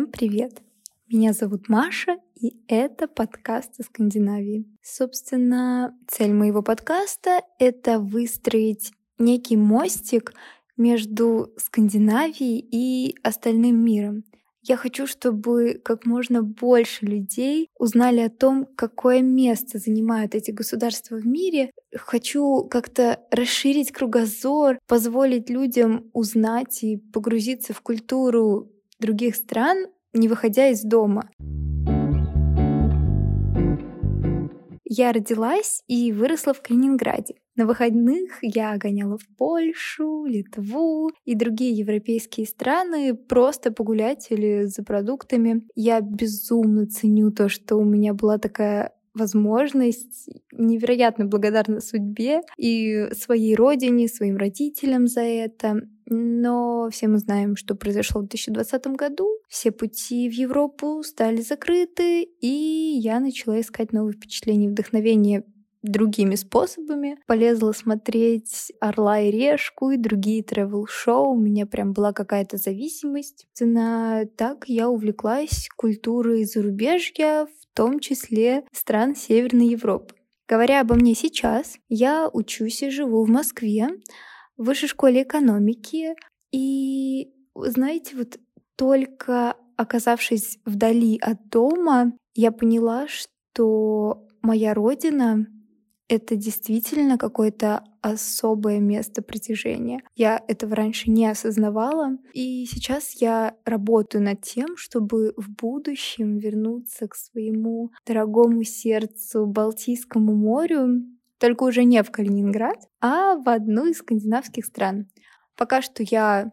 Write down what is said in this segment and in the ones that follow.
Всем привет! Меня зовут Маша, и это подкаст о Скандинавии. Собственно, цель моего подкаста — это выстроить некий мостик между Скандинавией и остальным миром. Я хочу, чтобы как можно больше людей узнали о том, какое место занимают эти государства в мире. Хочу как-то расширить кругозор, позволить людям узнать и погрузиться в культуру других стран, не выходя из дома. Я родилась и выросла в Калининграде. На выходных я гоняла в Польшу, Литву и другие европейские страны просто погулять или за продуктами. Я безумно ценю то, что у меня была такая возможность, невероятно благодарна судьбе и своей родине, своим родителям за это. Но все мы знаем, что произошло в 2020 году. Все пути в Европу стали закрыты, и я начала искать новые впечатления и вдохновения другими способами. Полезла смотреть «Орла и решку» и другие тревел-шоу. У меня прям была какая-то зависимость. Собственно, так я увлеклась культурой зарубежья, том числе стран Северной Европы. Говоря обо мне сейчас, я учусь и живу в Москве, в высшей школе экономики. И, знаете, вот только оказавшись вдали от дома, я поняла, что моя родина это действительно какое-то особое место притяжения. Я этого раньше не осознавала, и сейчас я работаю над тем, чтобы в будущем вернуться к своему дорогому сердцу Балтийскому морю, только уже не в Калининград, а в одну из скандинавских стран. Пока что я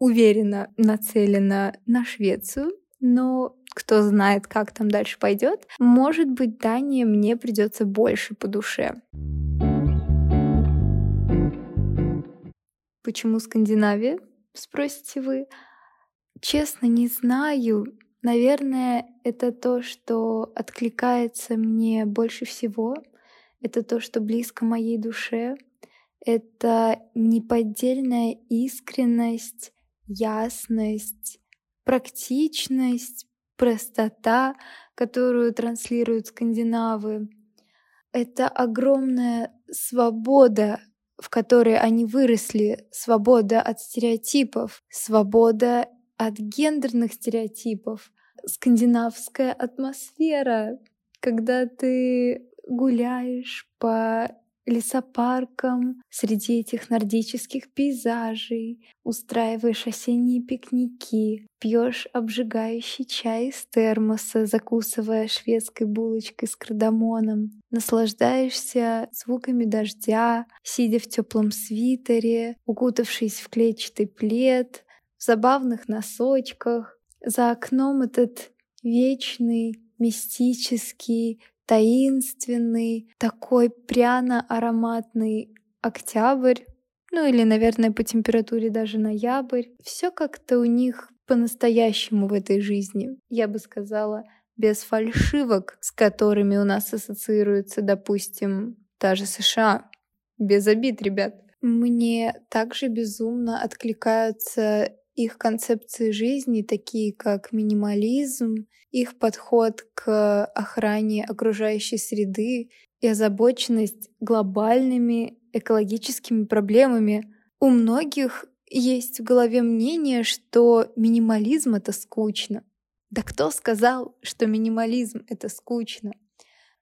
уверенно нацелена на Швецию, но кто знает, как там дальше пойдет. Может быть, Дания мне придется больше по душе. Почему Скандинавия? Спросите вы. Честно, не знаю. Наверное, это то, что откликается мне больше всего. Это то, что близко моей душе. Это неподдельная искренность, ясность, практичность, простота, которую транслируют скандинавы. Это огромная свобода, в которой они выросли, свобода от стереотипов, свобода от гендерных стереотипов, скандинавская атмосфера, когда ты гуляешь по лесопарком, среди этих нордических пейзажей, устраиваешь осенние пикники, пьешь обжигающий чай из термоса, закусывая шведской булочкой с кардамоном, наслаждаешься звуками дождя, сидя в теплом свитере, укутавшись в клетчатый плед, в забавных носочках. За окном этот вечный, мистический, таинственный, такой пряно-ароматный октябрь, ну или, наверное, по температуре даже ноябрь. Все как-то у них по-настоящему в этой жизни. Я бы сказала, без фальшивок, с которыми у нас ассоциируется, допустим, та же США. Без обид, ребят. Мне также безумно откликаются их концепции жизни, такие как минимализм, их подход к охране окружающей среды и озабоченность глобальными экологическими проблемами. У многих есть в голове мнение, что минимализм — это скучно. Да кто сказал, что минимализм — это скучно?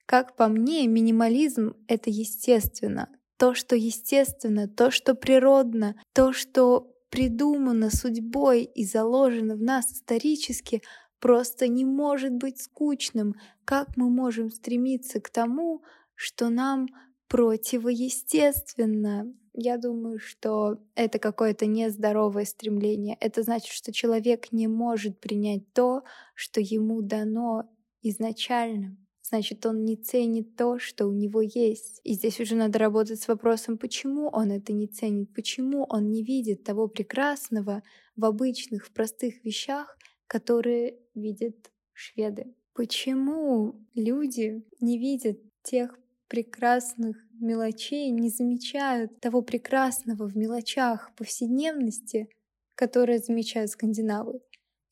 Как по мне, минимализм — это естественно. То, что естественно, то, что природно, то, что придумано судьбой и заложено в нас исторически, просто не может быть скучным. Как мы можем стремиться к тому, что нам противоестественно? Я думаю, что это какое-то нездоровое стремление. Это значит, что человек не может принять то, что ему дано изначально значит, он не ценит то, что у него есть. И здесь уже надо работать с вопросом, почему он это не ценит, почему он не видит того прекрасного в обычных, в простых вещах, которые видят шведы. Почему люди не видят тех прекрасных мелочей, не замечают того прекрасного в мелочах повседневности, которые замечают скандинавы.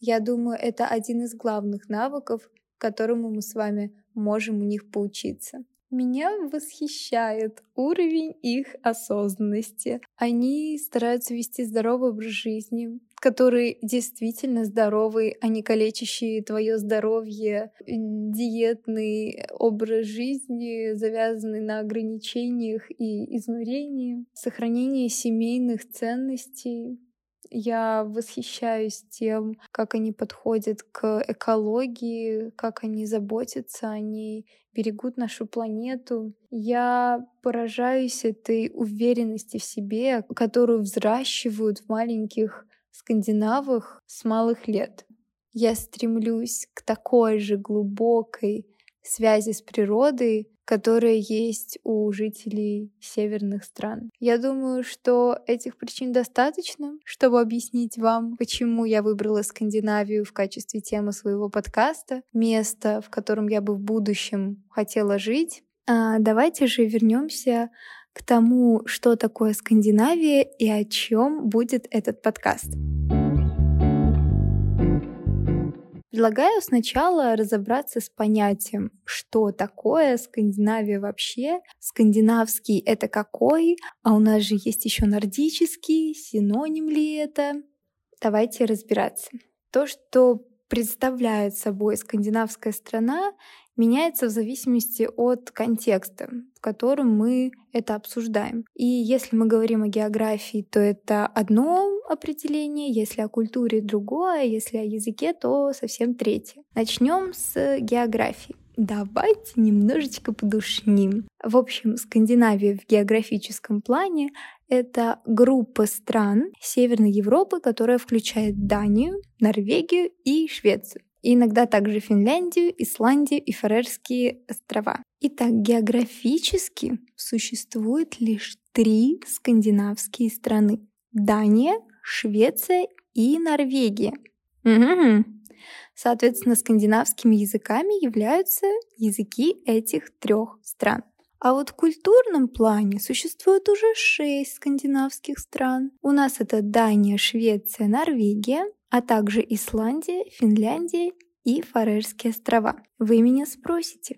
Я думаю, это один из главных навыков, которому мы с вами можем у них поучиться. Меня восхищает уровень их осознанности. Они стараются вести здоровый образ жизни, который действительно здоровый, а не калечащий твое здоровье, диетный образ жизни, завязанный на ограничениях и изнурении, сохранение семейных ценностей, я восхищаюсь тем, как они подходят к экологии, как они заботятся о ней, берегут нашу планету. Я поражаюсь этой уверенности в себе, которую взращивают в маленьких скандинавах с малых лет. Я стремлюсь к такой же глубокой связи с природой, которые есть у жителей северных стран. Я думаю, что этих причин достаточно, чтобы объяснить вам, почему я выбрала Скандинавию в качестве темы своего подкаста, место, в котором я бы в будущем хотела жить. А давайте же вернемся к тому, что такое Скандинавия и о чем будет этот подкаст. Предлагаю сначала разобраться с понятием, что такое Скандинавия вообще, скандинавский это какой, а у нас же есть еще нордический, синоним ли это? Давайте разбираться. То, что представляет собой скандинавская страна, меняется в зависимости от контекста, в котором мы это обсуждаем. И если мы говорим о географии, то это одно определение, если о культуре другое, если о языке, то совсем третье. Начнем с географии. Давайте немножечко подушним. В общем, Скандинавия в географическом плане — это группа стран Северной Европы, которая включает Данию, Норвегию и Швецию и иногда также Финляндию, Исландию и Фарерские острова. Итак, географически существует лишь три скандинавские страны. Дания, Швеция и Норвегия. Угу. Соответственно, скандинавскими языками являются языки этих трех стран. А вот в культурном плане существует уже шесть скандинавских стран. У нас это Дания, Швеция, Норвегия, а также Исландия, Финляндия и Фарерские острова. Вы меня спросите,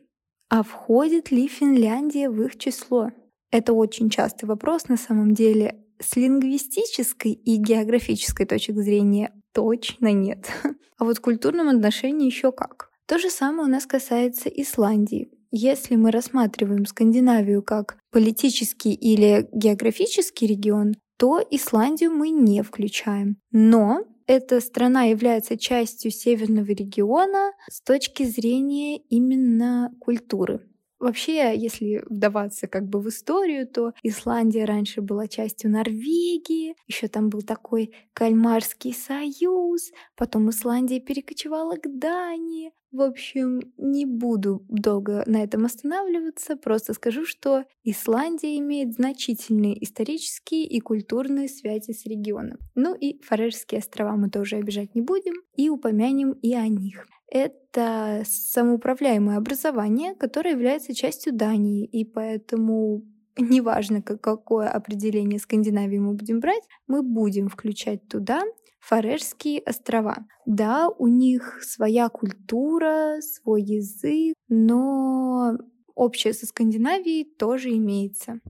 а входит ли Финляндия в их число? Это очень частый вопрос на самом деле. С лингвистической и географической точки зрения точно нет. А вот в культурном отношении еще как. То же самое у нас касается Исландии. Если мы рассматриваем Скандинавию как политический или географический регион, то Исландию мы не включаем. Но эта страна является частью северного региона с точки зрения именно культуры. Вообще, если вдаваться как бы в историю, то Исландия раньше была частью Норвегии, еще там был такой Кальмарский союз, потом Исландия перекочевала к Дании. В общем, не буду долго на этом останавливаться, просто скажу, что Исландия имеет значительные исторические и культурные связи с регионом. Ну и Фарерские острова мы тоже обижать не будем, и упомянем и о них это самоуправляемое образование, которое является частью Дании, и поэтому неважно, какое определение Скандинавии мы будем брать, мы будем включать туда Фарерские острова. Да, у них своя культура, свой язык, но общее со Скандинавией тоже имеется.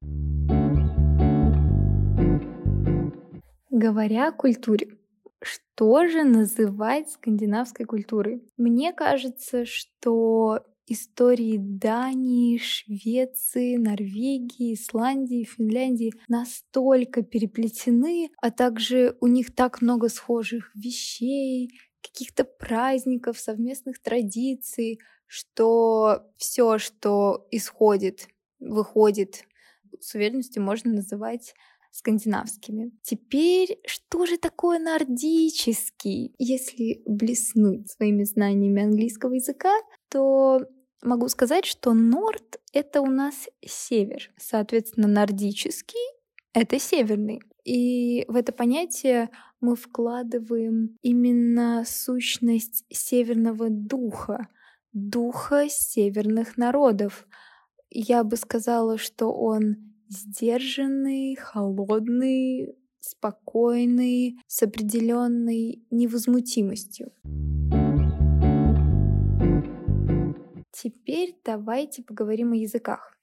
Говоря о культуре, что же называть скандинавской культурой? Мне кажется, что истории Дании, Швеции, Норвегии, Исландии, Финляндии настолько переплетены, а также у них так много схожих вещей, каких-то праздников, совместных традиций, что все, что исходит, выходит, с уверенностью можно называть скандинавскими. Теперь, что же такое нордический? Если блеснуть своими знаниями английского языка, то могу сказать, что норд — это у нас север. Соответственно, нордический — это северный. И в это понятие мы вкладываем именно сущность северного духа, духа северных народов. Я бы сказала, что он сдержанный, холодный, спокойный, с определенной невозмутимостью. Теперь давайте поговорим о языках.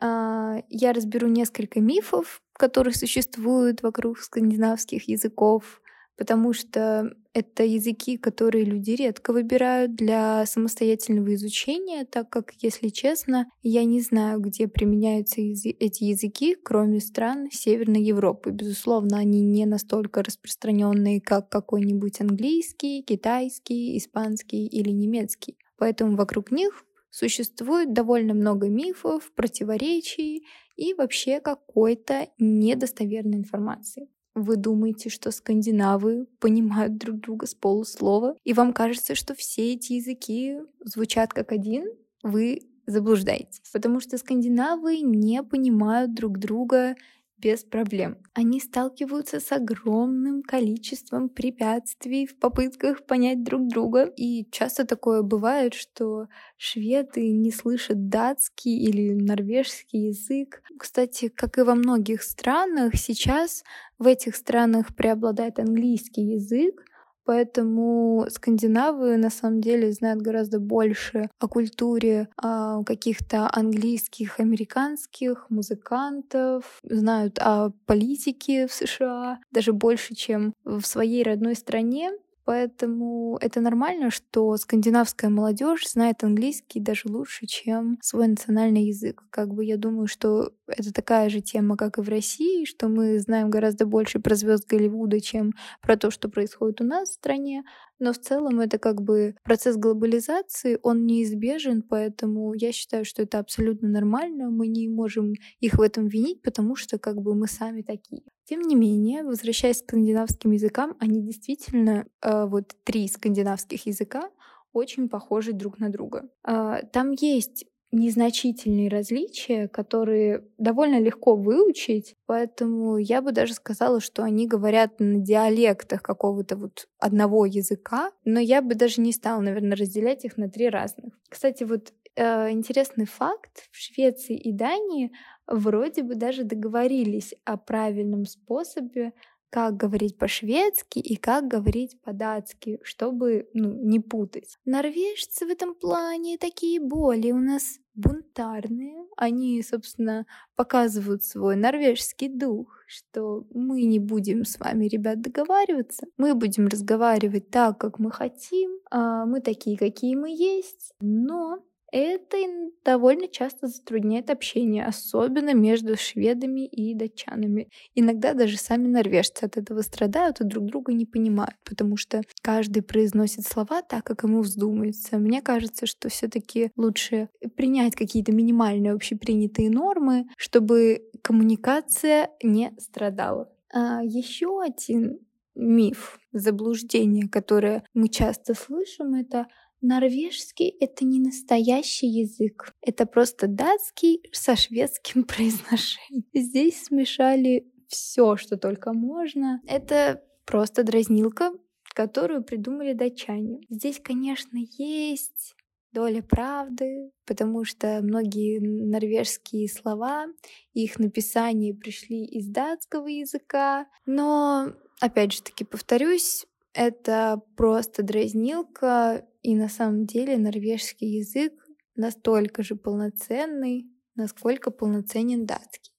А, я разберу несколько мифов, которые существуют вокруг скандинавских языков, потому что это языки, которые люди редко выбирают для самостоятельного изучения, так как, если честно, я не знаю, где применяются эти языки, кроме стран Северной Европы. Безусловно, они не настолько распространенные, как какой-нибудь английский, китайский, испанский или немецкий. Поэтому вокруг них Существует довольно много мифов, противоречий и вообще какой-то недостоверной информации. Вы думаете, что скандинавы понимают друг друга с полуслова, и вам кажется, что все эти языки звучат как один? Вы заблуждаетесь, потому что скандинавы не понимают друг друга без проблем. Они сталкиваются с огромным количеством препятствий в попытках понять друг друга. И часто такое бывает, что шведы не слышат датский или норвежский язык. Кстати, как и во многих странах, сейчас в этих странах преобладает английский язык, Поэтому скандинавы на самом деле знают гораздо больше о культуре о каких-то английских, американских музыкантов, знают о политике в США даже больше, чем в своей родной стране. Поэтому это нормально, что скандинавская молодежь знает английский даже лучше, чем свой национальный язык. Как бы я думаю, что это такая же тема, как и в России, что мы знаем гораздо больше про звезд Голливуда, чем про то, что происходит у нас в стране. Но в целом это как бы процесс глобализации, он неизбежен, поэтому я считаю, что это абсолютно нормально. Мы не можем их в этом винить, потому что как бы мы сами такие. Тем не менее, возвращаясь к скандинавским языкам, они действительно, э, вот три скандинавских языка, очень похожи друг на друга. Э, там есть незначительные различия, которые довольно легко выучить, поэтому я бы даже сказала, что они говорят на диалектах какого-то вот одного языка, но я бы даже не стала, наверное, разделять их на три разных. Кстати, вот э, интересный факт, в Швеции и Дании вроде бы даже договорились о правильном способе, как говорить по-шведски и как говорить по-датски, чтобы ну, не путать. Норвежцы в этом плане такие более у нас бунтарные. Они, собственно, показывают свой норвежский дух, что мы не будем с вами, ребят, договариваться. Мы будем разговаривать так, как мы хотим. А мы такие, какие мы есть. Но это довольно часто затрудняет общение, особенно между шведами и датчанами. Иногда даже сами норвежцы от этого страдают и друг друга не понимают, потому что каждый произносит слова так, как ему вздумается. Мне кажется, что все таки лучше принять какие-то минимальные общепринятые нормы, чтобы коммуникация не страдала. А еще один миф, заблуждение, которое мы часто слышим, это Норвежский — это не настоящий язык. Это просто датский со шведским произношением. Здесь смешали все, что только можно. Это просто дразнилка, которую придумали датчане. Здесь, конечно, есть доля правды, потому что многие норвежские слова, их написание пришли из датского языка. Но, опять же таки, повторюсь, это просто дразнилка, и на самом деле норвежский язык настолько же полноценный, насколько полноценен датский.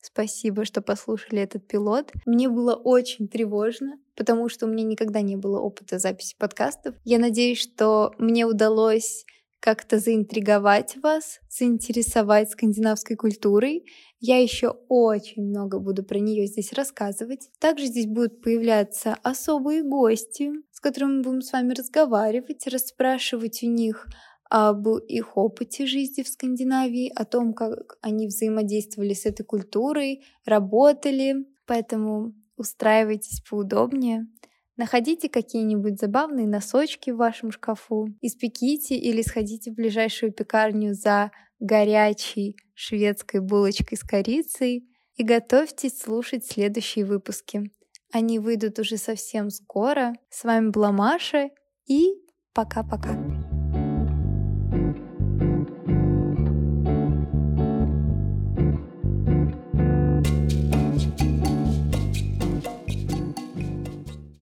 Спасибо, что послушали этот пилот. Мне было очень тревожно, потому что у меня никогда не было опыта записи подкастов. Я надеюсь, что мне удалось как-то заинтриговать вас, заинтересовать скандинавской культурой. Я еще очень много буду про нее здесь рассказывать. Также здесь будут появляться особые гости, с которыми мы будем с вами разговаривать, расспрашивать у них об их опыте жизни в Скандинавии, о том, как они взаимодействовали с этой культурой, работали. Поэтому устраивайтесь поудобнее. Находите какие-нибудь забавные носочки в вашем шкафу, испеките или сходите в ближайшую пекарню за горячей шведской булочкой с корицей и готовьтесь слушать следующие выпуски. Они выйдут уже совсем скоро. С вами была Маша и пока-пока.